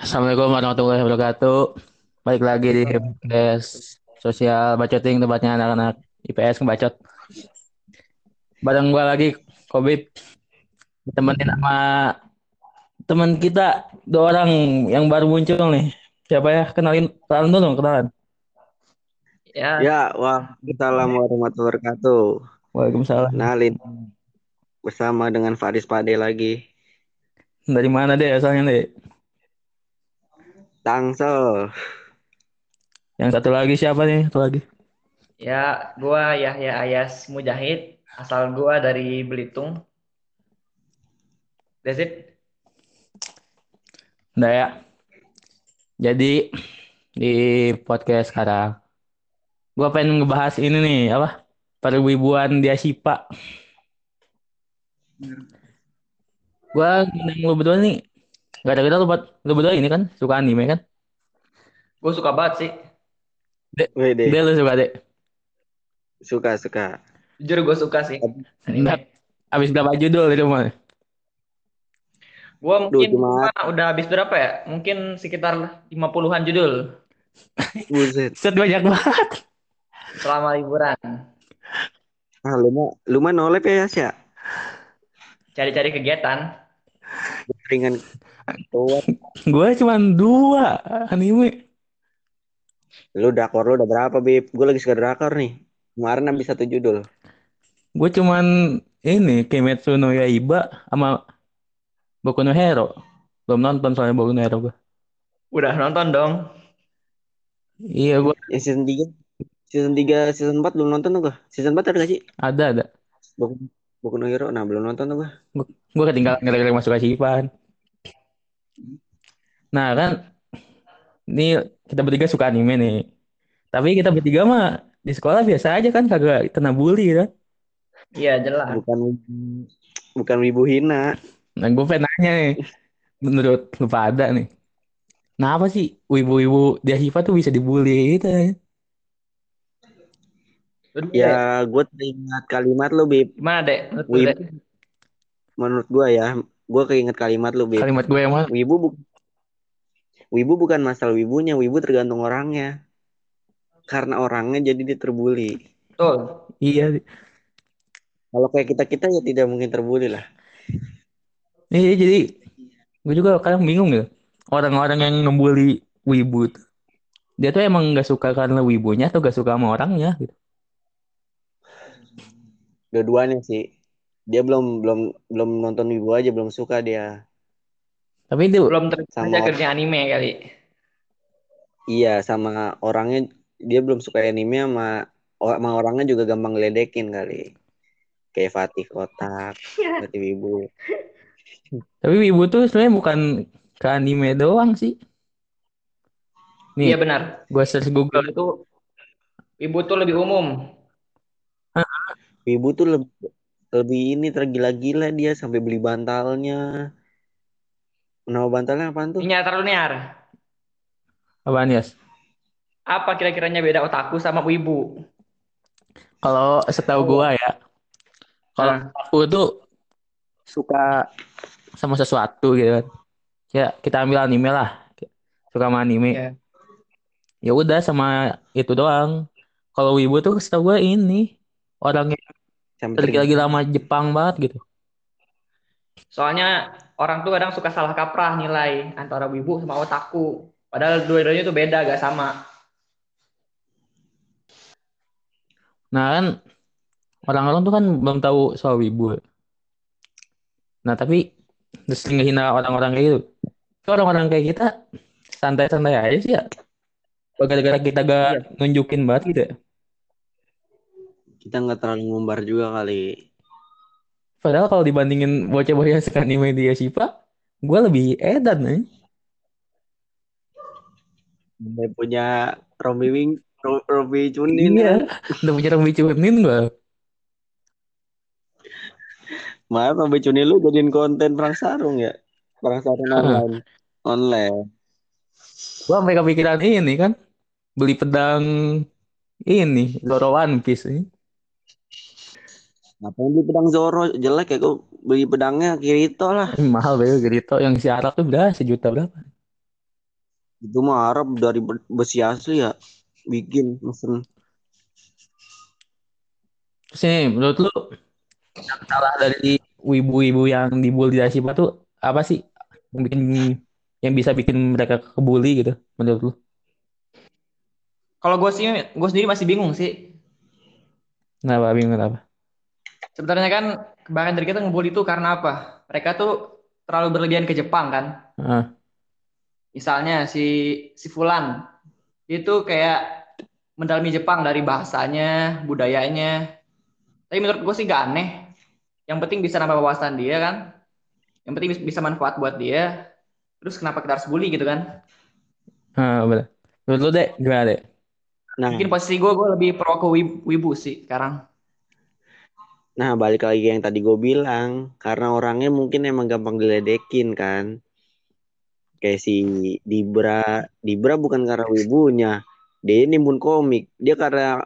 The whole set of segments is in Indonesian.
Assalamualaikum warahmatullahi wabarakatuh. Balik lagi di podcast sosial bacoting tempatnya anak-anak IPS ngebacot. Bareng gua lagi Kobib ditemenin sama teman kita dua orang yang baru muncul nih. Siapa ya? Kenalin, kenalan dulu, kenalan. Ya, Ya, waalaikumsalam warahmatullahi wabarakatuh. Waalaikumsalam. Kenalin bersama dengan Faris Pade lagi. Dari mana deh asalnya deh? Tangsel. Yang satu lagi siapa nih? Satu lagi. ya, gua Yahya Ayas Mujahid, asal gua dari Belitung. That's it. Udah ya. Jadi di podcast sekarang gua pengen ngebahas ini nih apa? Perwibuan dia Sipa. Gua ngundang lu berdua nih. Gara-gara lu, buat- lu berdua ini kan suka anime kan? Gue suka banget sih. Wede, Dia lu suka deh. suka suka. Jujur gue suka sih. Anime. Abis berapa judul itu mah? Gua mungkin gua udah habis berapa ya? Mungkin sekitar 50-an judul Buset. Set banyak banget. selama liburan. Ah, lu mah lu mah nolep ya, Sya? Cari-cari kegiatan. Ringan Gue cuma dua anime. Lu drakor lu udah berapa, Bib? Gue lagi suka drakor nih. Kemarin habis satu judul. Gue cuman ini Kimetsu no Yaiba sama Boku no Hero. Belum nonton soalnya Boku no Hero gue. Udah nonton dong. Iya gue Yang season 3 Season 3, season 4 belum nonton tuh gua. Season 4 ada gak sih? ada ada. Boku, Boku no Hero. Nah, belum nonton tuh gua. Gue ketinggalan gara-gara masuk Asipan. Nah kan, ini kita bertiga suka anime nih. Tapi kita bertiga mah di sekolah biasa aja kan kagak kena bully kan. Iya, jelas. Bukan bukan wibu hina. Nah gue pengen nanya nih, menurut lu pada nih, kenapa sih wibu-wibu di Asipa tuh bisa dibully gitu ya? Ya, gue teringat kalimat lu, Bib. Gimana, Dek? Menurut lu, Wibu Dek? menurut gua ya, gua keinget kalimat lu, Bib. Kalimat gue yang mana? Wibu bu Wibu bukan masalah wibunya, wibu tergantung orangnya. Karena orangnya jadi dia terbuli. Betul. Iya, Kalau kayak kita-kita ya tidak mungkin terbuli lah. iya jadi gue juga kadang bingung gitu. Orang-orang yang ngebully wibu tuh, dia tuh emang gak suka karena wibunya atau gak suka sama orangnya gitu. Dua-duanya sih. Dia belum belum belum nonton wibu aja belum suka dia. Tapi itu Belum terbiasa Sama- kerja anime kali. Iya, sama orangnya dia belum suka anime sama sama orangnya juga gampang ngeledekin kali. Kayak Fatih Kotak, Fatih Wibu. tapi wibu tuh sebenarnya bukan ke anime doang sih. Nih, Iya benar. gue search Google Itu ibu tuh lebih umum. Wibu tuh lebih lebih ini tergila-gila dia sampai beli bantalnya. Nama bantalnya apaan tuh? Ini nyata lu Niar. apaan ya? Apa kira-kiranya beda otaku sama wibu? Kalau setahu gua ya, kalau Nah. aku tuh suka sama sesuatu gitu kan. Ya kita ambil anime lah. Suka sama anime. Iya. Ya udah sama itu doang. Kalau wibu tuh setahu gua ini orang yang Sampai tergila-gila sama Jepang banget gitu. Soalnya orang tuh kadang suka salah kaprah nilai antara wibu sama otaku. Padahal dua-duanya tuh beda, gak sama. Nah kan orang-orang tuh kan belum tahu soal wibu. Nah tapi terus ngehina orang-orang kayak gitu. Orang-orang kayak kita santai-santai aja sih ya. Gara-gara kita gak nunjukin banget gitu ya. Kita nggak terlalu ngumbar juga kali. Padahal kalau dibandingin bocah-bocah anime di Yashipa, gue lebih edan nih. Dia punya Romi Wing, Ro- Romi Chunin Iya, ya. udah punya Romi Chunin gue. Maaf Romi Chunin lu jadiin konten perang sarung ya. Perang sarung online. Online. Gue sampai kepikiran ini kan, beli pedang ini, Zoro One Piece ini. Ngapain beli pedang Zoro jelek ya kok beli pedangnya Kirito lah. Mahal banget Gerito yang si Arab tuh berapa? Sejuta berapa? Itu mah Arab dari be- besi asli ya. Bikin mesen. Terus ini menurut lu yang salah dari wibu-wibu yang dibully di Asipa tuh apa sih yang bikin yang bisa bikin mereka kebuli gitu menurut lu? Kalau gue sih, gue sendiri masih bingung sih. Kenapa bingung kenapa? Sebenarnya kan kebanyakan dari kita ngebully itu karena apa? Mereka tuh terlalu berlebihan ke Jepang kan. Heeh. Misalnya si si Fulan itu kayak mendalami Jepang dari bahasanya, budayanya. Tapi menurut gue sih gak aneh. Yang penting bisa nambah wawasan dia kan. Yang penting bis- bisa manfaat buat dia. Terus kenapa kita harus bully gitu kan? Ah, bener. Menurut lu deh gimana deh? Nah, Mungkin posisi gue gue lebih pro ke wib- wibu sih sekarang. Nah balik lagi yang tadi gue bilang. Karena orangnya mungkin emang gampang diledekin kan. Kayak si Dibra. Dibra bukan karena wibunya. Dia nimbun komik. Dia karena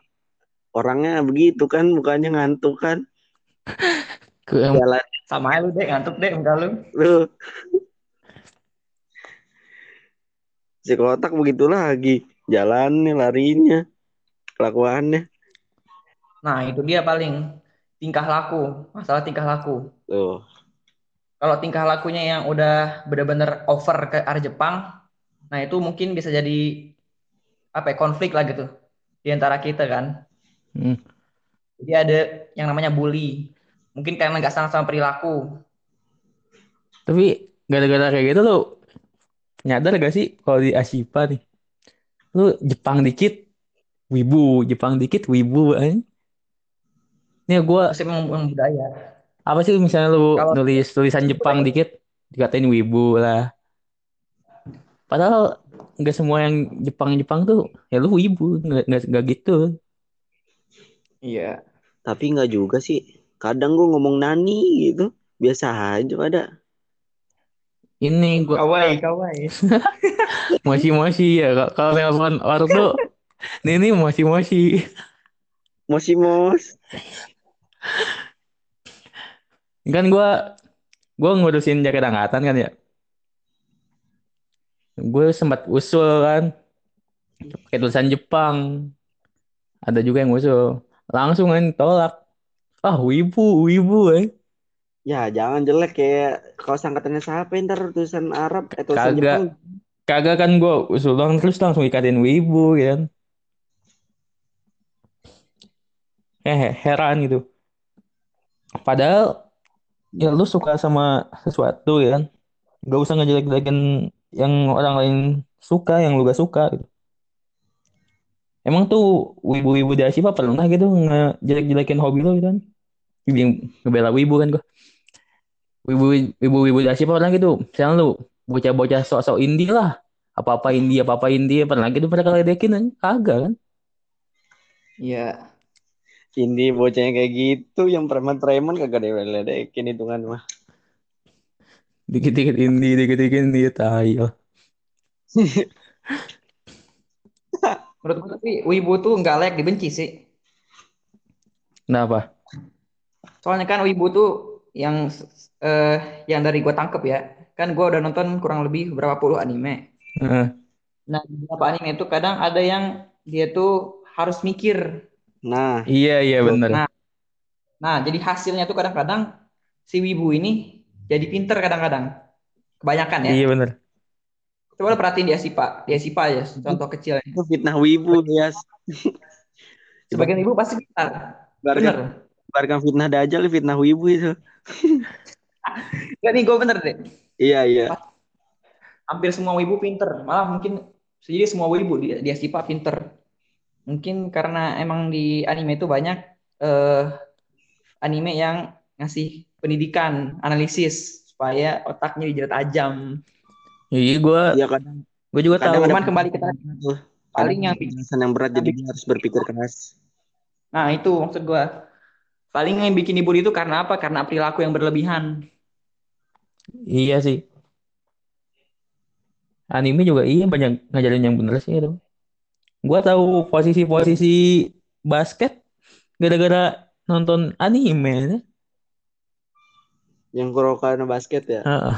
orangnya begitu kan. Mukanya ngantuk kan. Jalan Sama aja lu deh ngantuk deh enggak lu. lu. Si kotak begitu lagi. Jalannya, larinya. Kelakuannya. Nah itu dia paling tingkah laku. Masalah tingkah laku. Tuh. Kalau tingkah lakunya yang udah bener-bener over ke arah Jepang, nah itu mungkin bisa jadi apa ya, konflik lah gitu di antara kita kan. Hmm. Jadi ada yang namanya bully. Mungkin karena nggak sama-sama perilaku. Tapi gara-gara kayak gitu lu nyadar gak sih kalau di Asipa nih, lu Jepang dikit wibu, Jepang dikit wibu aja. Nih gua Terus memang, budaya. apa sih misalnya lu Kalau- nulis tulisan Jepang dikit dikatain wibu lah. Padahal nggak semua yang Jepang-Jepang tuh ya lu wibu, nggak gitu. Iya. Tapi nggak juga sih. Kadang gue ngomong nani gitu. Biasa aja pada. Ini gua Kawaii, kawaii. moshi-moshi ya Kak. kalau telepon orang tuh ini moshi-moshi. Mosi mos. Kan gua gua ngurusin jaket angkatan kan ya. Gue sempat usul kan pakai tulisan Jepang. Ada juga yang usul. Langsung kan tolak. Ah, wibu, wibu eh. Ya jangan jelek kayak kaos angkatannya siapa ntar tulisan Arab eh tulisan Kagak. Jepang. Kagak kan gue usul doang terus langsung ikatin wibu kan. Eh, heran gitu. Padahal ya lu suka sama sesuatu ya kan. Gak usah ngejelek-jelekin yang orang lain suka, yang lu gak suka gitu. Emang tuh wibu-wibu di Asipa pernah gitu ngejelek-jelekin hobi lo gitu kan? Yang ngebela wibu kan gua. Wibu wibu-wibu di Asipa pernah gitu. Misalnya lu bocah-bocah sok-sok indie lah. Apa-apa indie, apa-apa indie pernah gitu mereka ledekin kan? Kagak kan? Iya. Ini bocahnya kayak gitu yang preman-preman kagak diledekin hitungan mah. Dikit-dikit indie, dikit-dikit indie, tai lah. Menurut gue tapi wibu tuh nggak layak dibenci sih. Kenapa? Soalnya kan wibu tuh yang eh yang dari gue tangkep ya. Kan gue udah nonton kurang lebih berapa puluh anime. Heeh. Nah, di beberapa anime itu kadang ada yang dia tuh harus mikir. Nah, Iya, iya bener. Nah, nah jadi hasilnya tuh kadang-kadang si wibu ini jadi pinter kadang-kadang. Kebanyakan ya. Iya bener. Coba lo perhatiin di Asipa, di Asipa ya, contoh kecil. itu fitnah wibu ya. Sebagian ibu pasti pintar. Barkan, Bener. barkan fitnah dajal fitnah wibu itu. Gak nih, gue bener deh. Iya iya. Hampir semua wibu pinter. Malah mungkin jadi semua wibu di, di Asipa pinter. Mungkin karena emang di anime itu banyak eh, anime yang ngasih pendidikan, analisis supaya otaknya dijerat tajam. Iya, gue kadang gue juga tahu. kadang ada Cuman kembali ke tadi, tuh. paling yang penjelasan yang berat jadi dia harus berpikir keras. Nah, itu maksud gua. Paling yang bikin dibully itu karena apa? Karena perilaku yang berlebihan. Iya sih. Anime juga iya banyak ngajarin yang bener sih itu. Gua tahu posisi-posisi basket gara-gara nonton anime. Yang Kurokano basket ya. Heeh.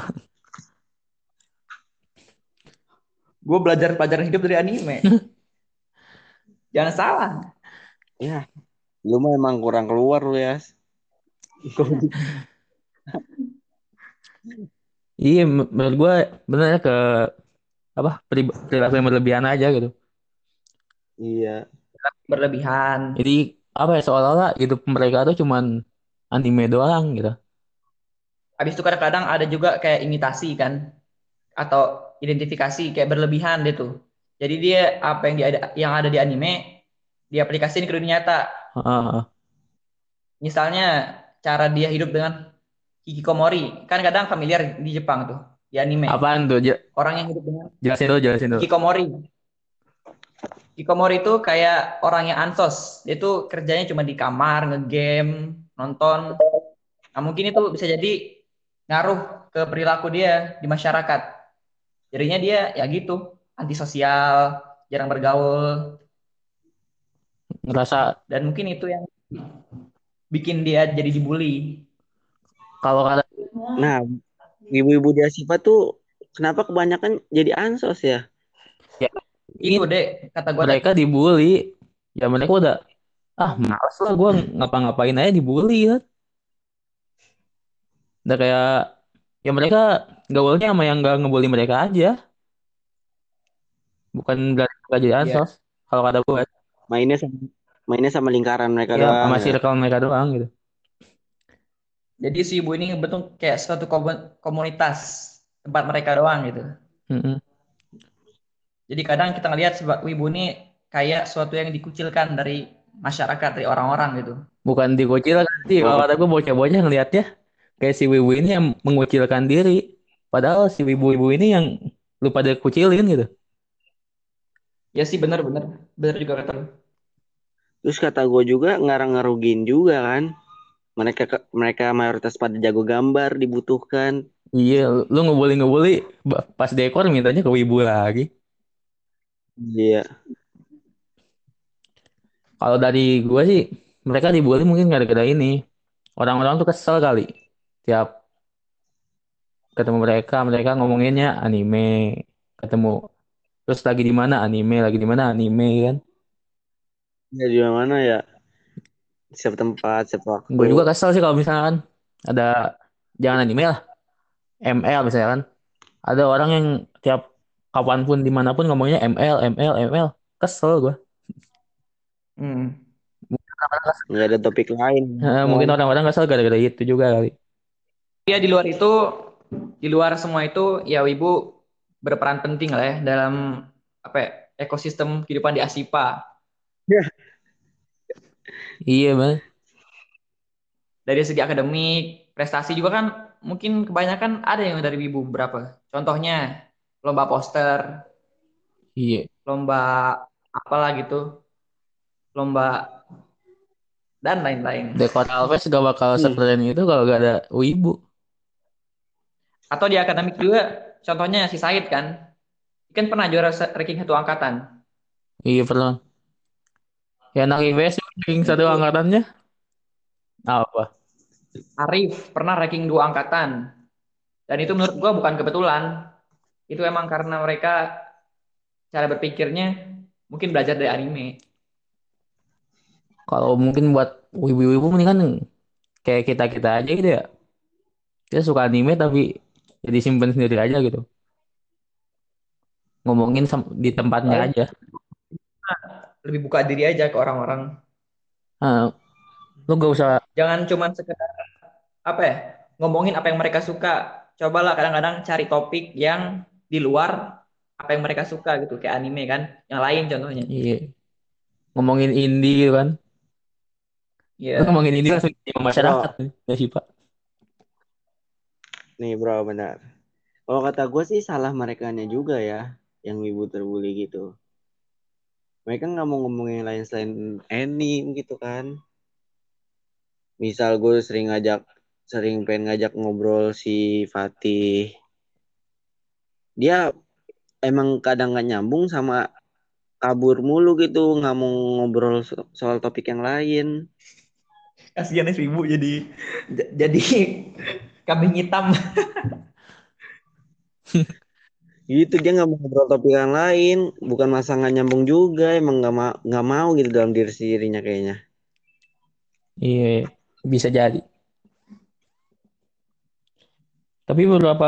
Gue belajar pelajaran hidup dari anime. Jangan salah. Ya, lu mah emang kurang keluar lu ya. Iya, menurut gue benernya ke apa peri- perilaku yang berlebihan aja gitu. Iya. Berlebihan. Jadi apa ya seolah-olah hidup mereka tuh cuman anime doang gitu. Habis itu kadang-kadang ada juga kayak imitasi kan. Atau identifikasi kayak berlebihan dia tuh. Jadi dia apa yang dia ada yang ada di anime diaplikasikan ke dunia nyata. Heeh. Misalnya cara dia hidup dengan hikikomori. Kan kadang familiar di Jepang tuh, di anime. Apaan tuh? Orang yang hidup dengan Jelasin dulu, jelasin dulu. hikikomori. Hikikomori itu kayak orang yang ansos. Dia tuh kerjanya cuma di kamar, ngegame, nonton. Nah, mungkin itu bisa jadi ngaruh ke perilaku dia di masyarakat. Jadinya dia ya gitu, antisosial, jarang bergaul, Ngerasa dan mungkin itu yang bikin dia jadi dibully. kalau kata Nah, ibu-ibu di Asipa tuh kenapa kebanyakan jadi ansos ya? Itu deh kata gue mereka dibully, ya mereka udah ah males lah gue ngapa-ngapain aja dibully kan. Udah kayak ya mereka gaulnya sama yang gak ngebully mereka aja. Bukan mereka jadi ansos. Kalau kata gue, Mainnya sama mainnya sama lingkaran mereka ya doang. sama ya. circle mereka doang gitu. Jadi si ibu ini betul kayak suatu komu- komunitas tempat mereka doang gitu. Mm-mm. Jadi kadang kita ngelihat sebab ibu ini kayak suatu yang dikucilkan dari masyarakat dari orang-orang gitu. Bukan dikucilkan sih. Kalau kata gue bocah-bocah ngelihatnya kayak si wibu ini yang mengucilkan diri. Padahal si wibu-wibu ini yang lu pada kucilin gitu. Ya sih bener-bener bener juga kata lu. Terus kata gue juga ngarang-ngerugin juga kan. Mereka mereka mayoritas pada jago gambar dibutuhkan. Iya, lu ngebully-ngebully ba- pas dekor mintanya ke wibu lagi. Iya. Kalau dari gue sih, mereka dibully mungkin gara-gara ini. Orang-orang tuh kesel kali. Tiap ketemu mereka, mereka ngomonginnya anime. Ketemu. Terus lagi di mana anime, lagi di mana anime kan. Ya di mana ya? Setiap tempat, setiap waktu. Gue juga kesel sih kalau misalkan ada jangan anime lah. ML misalnya kan. Ada orang yang tiap kapan pun di mana pun ngomongnya ML, ML, ML. Kesel gue. Hmm. Nggak ada topik lain. Eh, mungkin orang-orang kesel gara-gara itu juga kali. Ya di luar itu, di luar semua itu ya ibu berperan penting lah ya dalam apa ya, ekosistem kehidupan di Asipa. Iya bang. Dari segi akademik, prestasi juga kan mungkin kebanyakan ada yang dari ibu berapa. Contohnya lomba poster, Iya. lomba apalah gitu, lomba dan lain-lain. Dekor Alves gak bakal sekeren itu kalau gak ada Wibu. Atau di akademik juga, contohnya si Said kan, kan pernah juara ranking satu angkatan. Iya pernah. Ya anak IPS ranking satu angkatannya apa? Arif pernah ranking dua angkatan. Dan itu menurut gua bukan kebetulan. Itu emang karena mereka cara berpikirnya mungkin belajar dari anime. Kalau mungkin buat wibu-wibu ini kan kayak kita-kita aja gitu ya. Kita suka anime tapi ya disimpan sendiri aja gitu. Ngomongin di tempatnya Paling- aja. Lebih buka diri aja ke orang-orang. Nah, lu gak usah Jangan cuman sekedar apa ya, ngomongin apa yang mereka suka. Cobalah kadang-kadang cari topik yang di luar apa yang mereka suka gitu, kayak anime kan, yang lain contohnya. iya, ngomongin indie gitu kan. Iya. Lu ngomongin indie langsung di masyarakat ya sih Pak. Nih bro, benar. Kalau kata gue sih salah mereka juga ya, yang ibu terbuli gitu. Mereka nggak mau ngomongin lain selain anime gitu kan. Misal gue sering ngajak, sering pengen ngajak ngobrol si Fatih. Dia emang kadang nggak nyambung sama kabur mulu gitu, nggak mau ngobrol so- soal topik yang lain. Kasihan ibu jadi j- jadi kambing hitam. Gitu dia nggak mau ngobrol topik yang lain, bukan masalah nggak nyambung juga, emang nggak mau nggak mau gitu dalam diri sendirinya kayaknya. Iya, bisa jadi. Tapi beberapa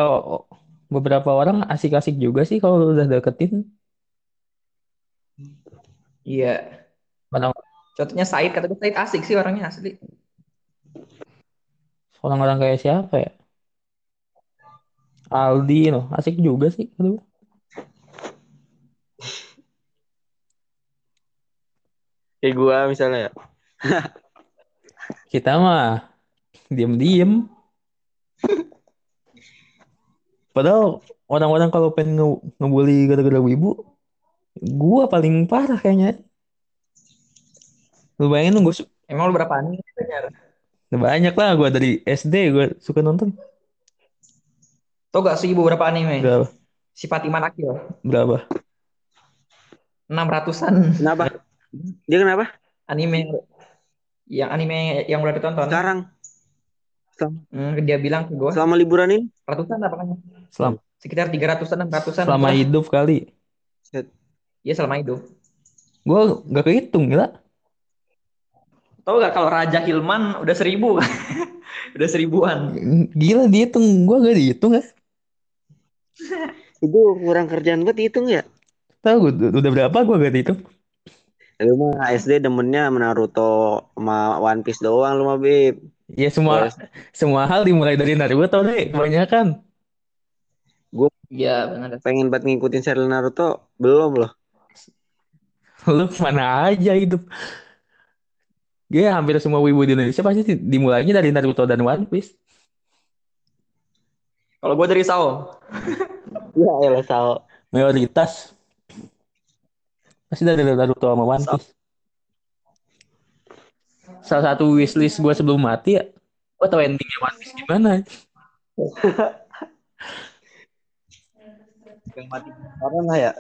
beberapa orang asik-asik juga sih kalau udah deketin. Iya. Orang Contohnya Said, kata gue Said asik sih orangnya asli. orang-orang kayak siapa ya? Aldi loh, asik juga sih. Aduh. Kayak gua misalnya ya. Kita mah diem-diem. Padahal orang-orang kalau pengen nge ngebully gara-gara wibu, gua paling parah kayaknya. Lu bayangin gue Emang lu berapa nih? banyak lah gue dari SD gue suka nonton. Tau gak sih ibu berapa anime? Berapa? Si Fatima Nakil. Berapa? Enam ratusan Kenapa? Dia kenapa? anime yang anime yang udah ditonton. Sekarang Hmm, dia bilang ke gue selama liburan ini ratusan apa kan? Selama, Sekitar tiga ratusan, enam ratusan. selama hidup kali. Iya selama hidup. Gue gak kehitung gila. Tahu gak kalau Raja Hilman udah seribu udah seribuan. Gila dihitung, gue gak dihitung ya. itu kurang kerjaan buat hitung ya. Tahu gue udah berapa gue gak dihitung. Lu mah SD demennya sama Naruto sama One Piece doang lu mah Bib. Ya semua Terus semua hal dimulai dari Naruto deh, kebanyakan. Iya benar. pengen banget ngikutin serial Naruto belum loh. Lu mana aja hidup. Ya hampir semua wibu di Indonesia pasti dimulainya dari Naruto dan One Piece. Kalau gue dari Sao. Ya elah Sao. Mayoritas. Pasti dari Naruto sama One Piece. Salah satu wishlist gue sebelum mati ya, gue tau endingnya One Piece gimana. Yang mati orang lah ya.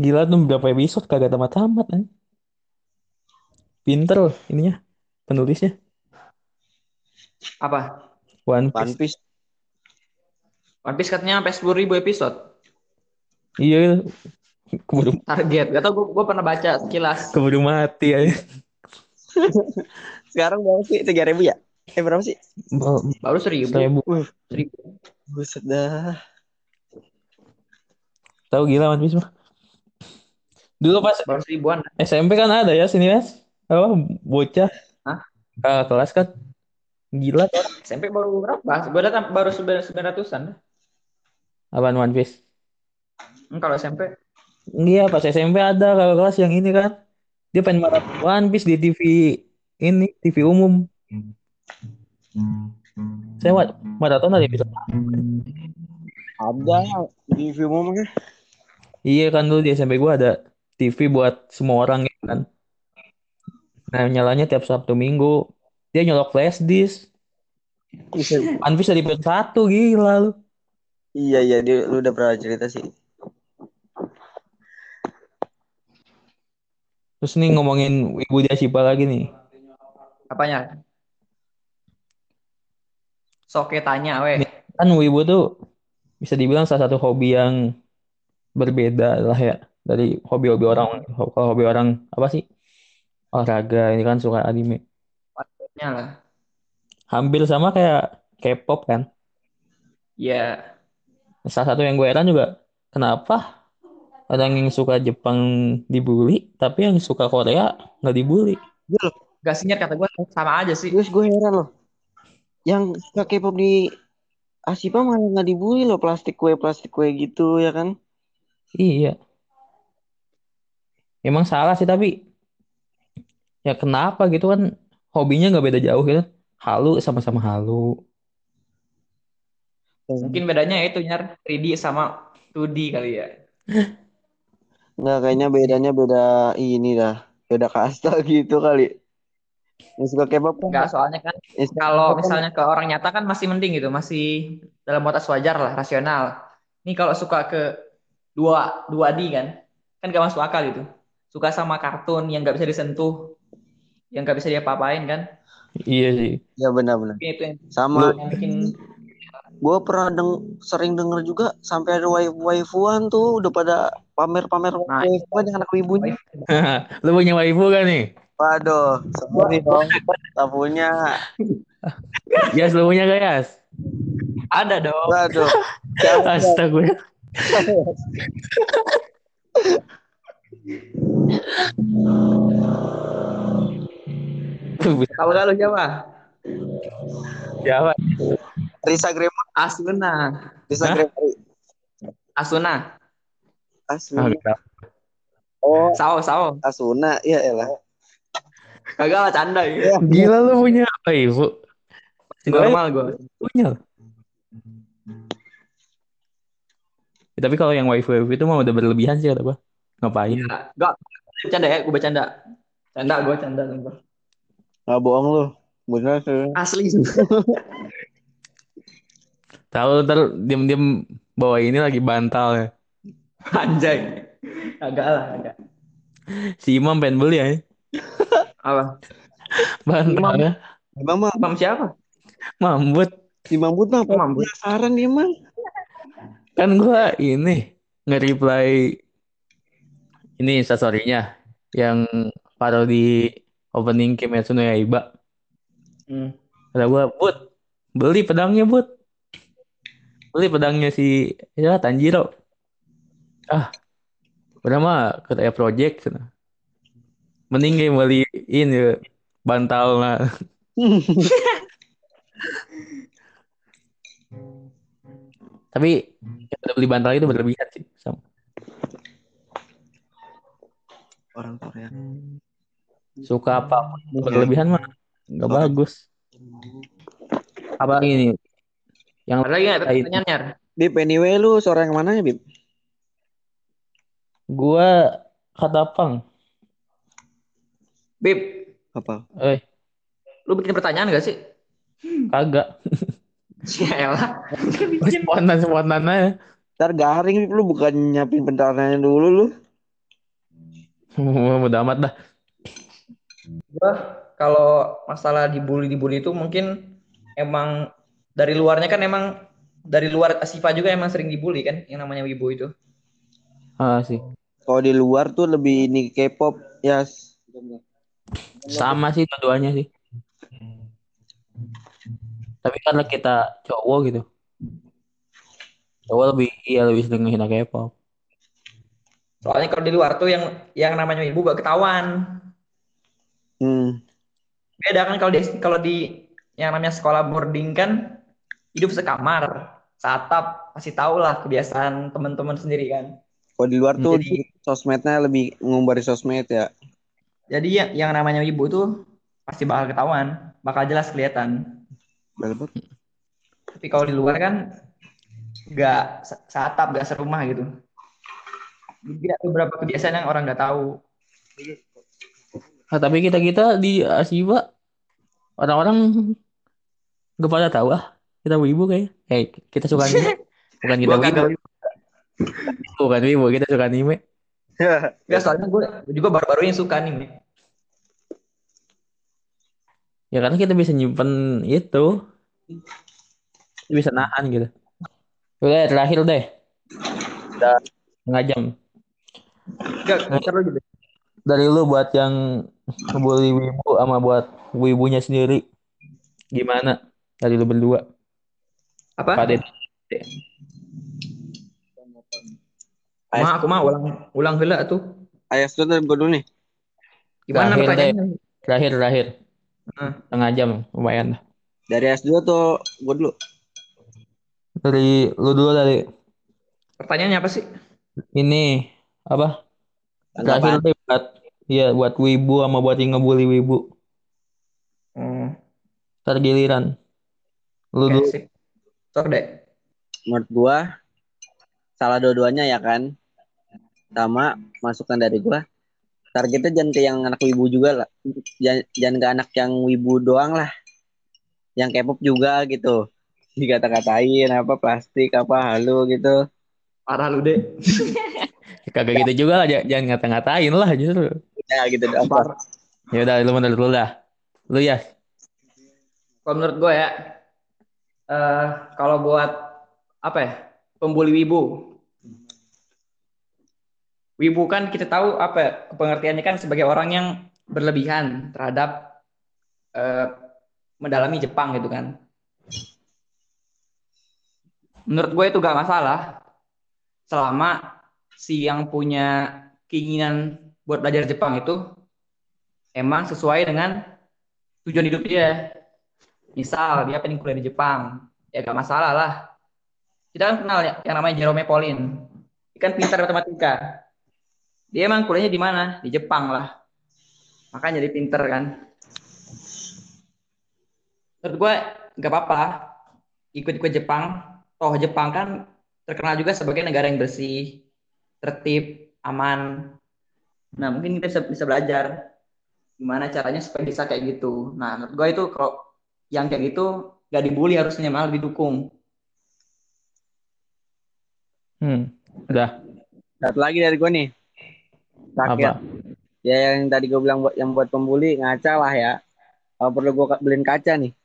Gila tuh berapa episode kagak tamat-tamat kan. Pinter loh ininya, penulisnya. Apa? One One Piece. Piece. One Piece katanya sampai sepuluh ribu episode. Iya, keburu, Target. Gak tau gue, gue pernah baca sekilas. keburu mati ya. Sekarang berapa sih? Tiga ribu ya? Eh berapa sih? Baru seribu. Seribu. Seribu. Buset dah. Tahu gila One Piece mah. Dulu pas Baru seribuan. SMP kan ada ya sini mas. Apa bocah Hah? Kakak kelas kan. Gila kan. SMP baru berapa? Gue datang baru sembilan ratusan. Apaan One Piece? Hmm, kalau SMP. Iya pas SMP ada kakak kelas yang ini kan. Dia pengen maraton One Piece di TV ini TV umum. Saya wa- maraton ada episode. Ada di film umumnya. Iya kan dulu di SMP gua ada TV buat semua orang ya kan. Nah nyalanya tiap Sabtu Minggu. Dia nyolok flash disk. One Piece dari episode satu gila lu. Iya iya dia lu udah pernah cerita sih. Terus nih ngomongin Wibu dia Shiba lagi nih. Apanya? Soke tanya, weh. Kan Wibu tuh bisa dibilang salah satu hobi yang berbeda lah ya dari hobi-hobi orang. Kalau hobi orang apa sih? Olahraga ini kan suka anime. Tanya lah. Hampir sama kayak K-pop kan. Iya. Salah satu yang gue heran juga kenapa orang yang suka Jepang dibully tapi yang suka Korea nggak dibully. Gak sinyat kata gue sama aja sih. Terus gue heran loh. Yang suka K-pop di Asipa malah nggak dibully loh plastik kue plastik kue gitu ya kan? Iya. Emang salah sih tapi ya kenapa gitu kan hobinya nggak beda jauh gitu. Halu sama-sama halu. Mungkin bedanya itu nyar 3D sama 2D kali ya. Nggak kayaknya bedanya beda ini dah. Beda kasta gitu kali. Yang suka K-pop kan? Enggak, soalnya kan kalau kan- misalnya ke orang nyata kan masih mending gitu, masih dalam batas wajar lah, rasional. Ini kalau suka ke dua 2D kan, kan gak masuk akal itu. Suka sama kartun yang gak bisa disentuh, yang gak bisa diapa-apain kan. Iya sih. Ya benar-benar. Itu yang, Sama yang bikin gue pernah deng sering denger juga sampai ada waifu waifuan tuh udah pada pamer-pamer Nah, waifuan yang anak ibunya. Lu punya waifu kan nih? Waduh, sorry dong. Tak punya. Yas, lu punya gak Yas? Ada dong. Waduh. Astaga. Kalau kalau siapa? Siapa? Risa Grema. Asuna. Risa Hah? Asuna. Asuna. Ah. Oh, Sao, sao. Asuna. Ya elah. Kagak lah canda ya. Gila lu punya waifu. Normal gue. Punya. Ya, tapi kalau yang waifu waifu itu mah udah berlebihan sih kata gua. Ngapain? Enggak. Bercanda ya, gue bercanda. Canda, gue canda. sumpah. Nggak bohong lu. Bener sih. Asli. Tahu ntar diem-diem bawa ini lagi bantal ya. Anjay. Kagak lah, kagak. Si Imam pengen beli ya. Apa? Bantalnya. Imam mah, Imam siapa? Mambut. si Mambut mah Mambut. penasaran dia mah. Kan gua ini nge-reply ini instastory-nya yang parodi opening Kimetsu no Yaiba. Hmm. Kata gua, "Bud, beli pedangnya, Bud." Beli pedangnya si ya Tanjiro. Ah. Udah mah kata ya project sana. Mending kayak beliin ya bantal lah. Tapi udah beli bantal itu berlebihan sih sama. Orang Korea. Suka apa berlebihan mah nggak bagus. Apa ini? Yang Ada lagi nggak pertanyaan, Nyar? Bib, anyway lu suara yang mana ya, Bib? Gua kata pang. Bib, Apa? Eh, lu bikin pertanyaan gak sih? kagak. Ya elah. Spontan spontan aja. Ntar garing, Bib. Lu bukan nyiapin pertanyaannya dulu lu. Mudah amat dah. Gua kalau masalah dibully dibully itu mungkin emang dari luarnya kan emang dari luar Asifa juga emang sering dibully kan yang namanya wibu itu. Ah sih. Kalau di luar tuh lebih ini K-pop, ya. Sama sih dua-duanya sih. Tapi karena kita cowok gitu. Cowok lebih iya lebih sering ngehina K-pop. Soalnya kalau di luar tuh yang yang namanya wibu gak ketahuan. Hmm. Beda kan kalau di kalau di yang namanya sekolah boarding kan hidup sekamar. Satap pasti tahu lah kebiasaan teman-teman sendiri kan. Kalau di luar tuh Jadi- sosmednya lebih ngumbar di sosmed ya. Jadi ya, yang namanya wibu tuh pasti bakal ketahuan, bakal jelas kelihatan. Belebet. Tapi kalau di luar kan nggak sa- satap, nggak serumah gitu. Jadi ada beberapa kebiasaan yang orang nggak tahu. Nah, tapi kita kita di Asiba orang-orang gak pada tahu ah kita wibu kayak. Eh kita suka anime. Bukan kita Gua wibu. Bukan wibu kita suka anime. Ya soalnya gue juga baru-baru yang suka nih. Ya karena kita bisa nyimpen itu. Bisa nahan gitu. Udah terakhir deh. Udah setengah jam. Gitu. Dari lu buat yang ngebully wibu sama buat wibunya sendiri. Gimana? Dari lu berdua. Apa? Pak Dede. Ma, aku mah ulang ulang heula tuh. Ayah sudah gue dulu nih. Gimana Terakhir, pertanyaannya? Terakhir, terakhir. Hmm. Setengah jam. Lumayan lah. Dari S2 tuh gue dulu. Dari lu dulu dari Pertanyaannya apa sih? ini apa? Terakhir Tanggapan. deh buat ya buat wibu sama buat yang ngebully wibu. Hmm, Ntar giliran. Lu dulu. sip. Sok deh. Menurut gua salah dua-duanya ya kan. Sama masukan dari gua. Targetnya jangan ke yang anak wibu juga lah. Jangan, jangan ke anak yang wibu doang lah. Yang K-pop juga gitu. Dikata-katain apa plastik apa halu gitu. Parah lu deh. Kagak gitu juga lah. Jangan ngata-ngatain lah justru. Ya gitu. Parah. Ya udah lu menurut lu dah. Lu ya. Kalau menurut gue ya, eh kalau buat apa ya pembuli wibu. Wibu kan kita tahu apa ya, pengertiannya kan sebagai orang yang berlebihan terhadap eh, mendalami Jepang gitu kan. Menurut gue itu gak masalah. Selama si yang punya keinginan buat belajar Jepang itu emang sesuai dengan tujuan hidup dia misal dia pengen kuliah di Jepang. Ya gak masalah lah. Kita kan kenal ya yang namanya Jerome Pauline. Dia kan pintar matematika. Dia emang kuliahnya di mana? Di Jepang lah. Makanya jadi pinter kan. Menurut gue nggak apa-apa. Ikut-ikut Jepang. Toh Jepang kan terkenal juga sebagai negara yang bersih tertib aman. Nah mungkin kita bisa bisa belajar gimana caranya supaya bisa kayak gitu. Nah menurut gue itu kalau yang kayak gitu gak dibully harusnya malah didukung Hmm, udah. Satu lagi dari gue nih. Terakhir. Apa? Ya yang tadi gue bilang buat yang buat pembuli ngaca lah ya. Kalau perlu gue beliin kaca nih.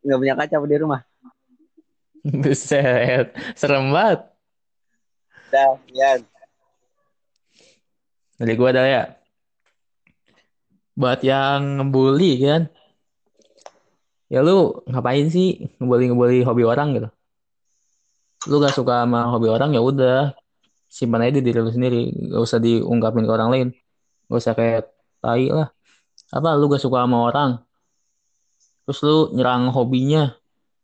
Nggak punya kaca apa di rumah. Buset, serem banget. Udah, ya. Dari gua ada ya. Buat yang ngebully kan. Ya lu ngapain sih ngebully-ngebully hobi orang gitu. Lu gak suka sama hobi orang ya udah simpan aja di diri lu sendiri. Gak usah diungkapin ke orang lain. Gak usah kayak tai lah. Apa lu gak suka sama orang. Terus lu nyerang hobinya.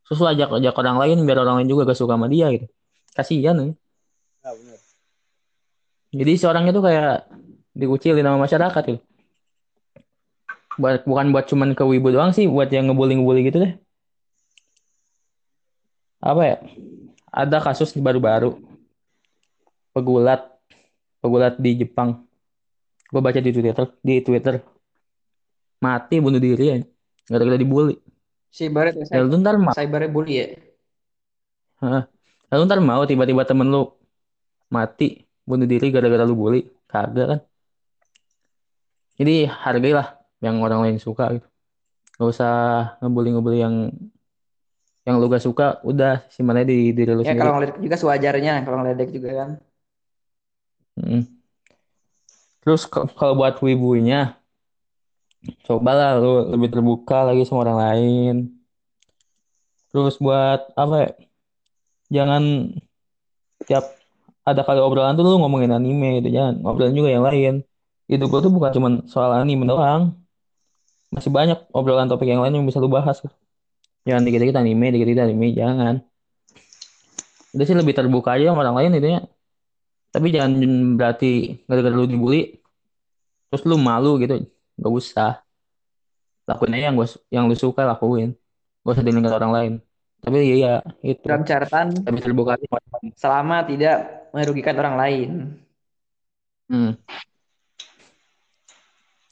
Terus lu ajak-ajak orang lain biar orang lain juga gak suka sama dia gitu. Kasihan nih. Nah, bener. Jadi seorang itu kayak dikucilin sama masyarakat gitu. Buat, bukan buat cuman ke wibu doang sih, buat yang ngebully-ngebully gitu deh. Apa ya? Ada kasus baru-baru. Pegulat. Pegulat di Jepang. Gue baca di Twitter. Di Twitter. Mati bunuh diri ya. Gara-gara dibully. cyber ya Ya lu ntar mau. cyberbully ya Hah. Lalu ntar mau tiba-tiba temen lu mati bunuh diri gara-gara lu bully. Kagak kan. Jadi hargailah yang orang lain suka gitu. Gak usah ngebully-ngebully yang yang lu gak suka, udah simpan aja di diri lu ya sendiri. kalau ngeliat juga sewajarnya kalau ngeledek juga kan Mm. Terus kalau buat wibunya, cobalah lu lebih terbuka lagi sama orang lain. Terus buat apa ya? Jangan tiap ada kali obrolan tuh lu ngomongin anime itu jangan obrolan juga yang lain. Hidup gua tuh bukan cuma soal anime doang. Masih banyak obrolan topik yang lain yang bisa lu bahas. Jangan dikit-dikit anime, dikit-dikit anime, jangan. Udah sih lebih terbuka aja sama orang lain itu ya. Tapi jangan berarti gara-gara lu dibully, terus lu malu gitu. Gak usah. Lakuin aja yang gua, yang lu suka lakuin. Gak usah dengerin kata orang lain. Tapi iya, iya itu. dalam catatan Lebih terbuka aja selama tidak merugikan orang lain Hmm.